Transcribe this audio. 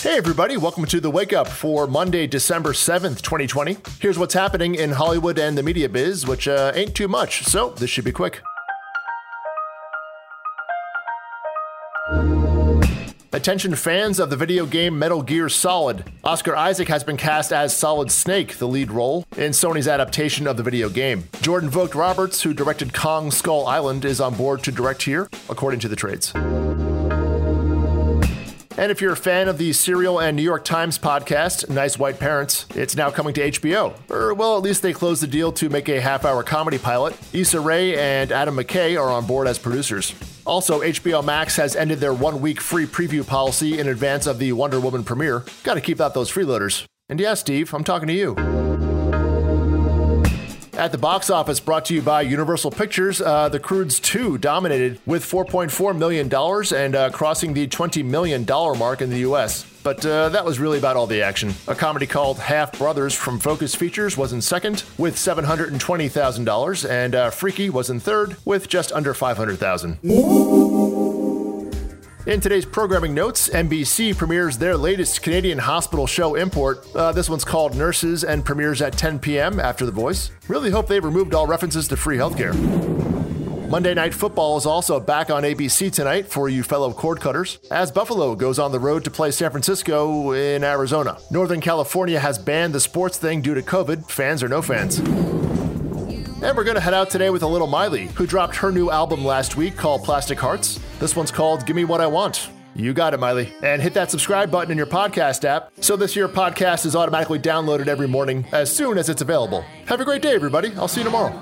Hey, everybody, welcome to the Wake Up for Monday, December 7th, 2020. Here's what's happening in Hollywood and the media biz, which uh, ain't too much, so this should be quick. Attention fans of the video game Metal Gear Solid. Oscar Isaac has been cast as Solid Snake, the lead role, in Sony's adaptation of the video game. Jordan Vogt Roberts, who directed Kong Skull Island, is on board to direct here, according to the trades. And if you're a fan of the Serial and New York Times podcast, Nice White Parents, it's now coming to HBO. Or, well, at least they closed the deal to make a half hour comedy pilot. Issa Rae and Adam McKay are on board as producers. Also, HBO Max has ended their one week free preview policy in advance of the Wonder Woman premiere. Gotta keep out those freeloaders. And yeah, Steve, I'm talking to you. At the box office, brought to you by Universal Pictures, uh, The Croods 2 dominated with $4.4 million and uh, crossing the $20 million mark in the US. But uh, that was really about all the action. A comedy called Half Brothers from Focus Features was in second with $720,000, and uh, Freaky was in third with just under $500,000. In today's programming notes, NBC premieres their latest Canadian hospital show import. Uh, this one's called Nurses and premieres at 10 p.m. after The Voice. Really hope they've removed all references to free healthcare. Monday Night Football is also back on ABC tonight for you fellow cord cutters, as Buffalo goes on the road to play San Francisco in Arizona. Northern California has banned the sports thing due to COVID, fans or no fans. And we're going to head out today with a little Miley, who dropped her new album last week called Plastic Hearts. This one's called Gimme What I Want. You got it, Miley. And hit that subscribe button in your podcast app so this year podcast is automatically downloaded every morning as soon as it's available. Have a great day, everybody. I'll see you tomorrow.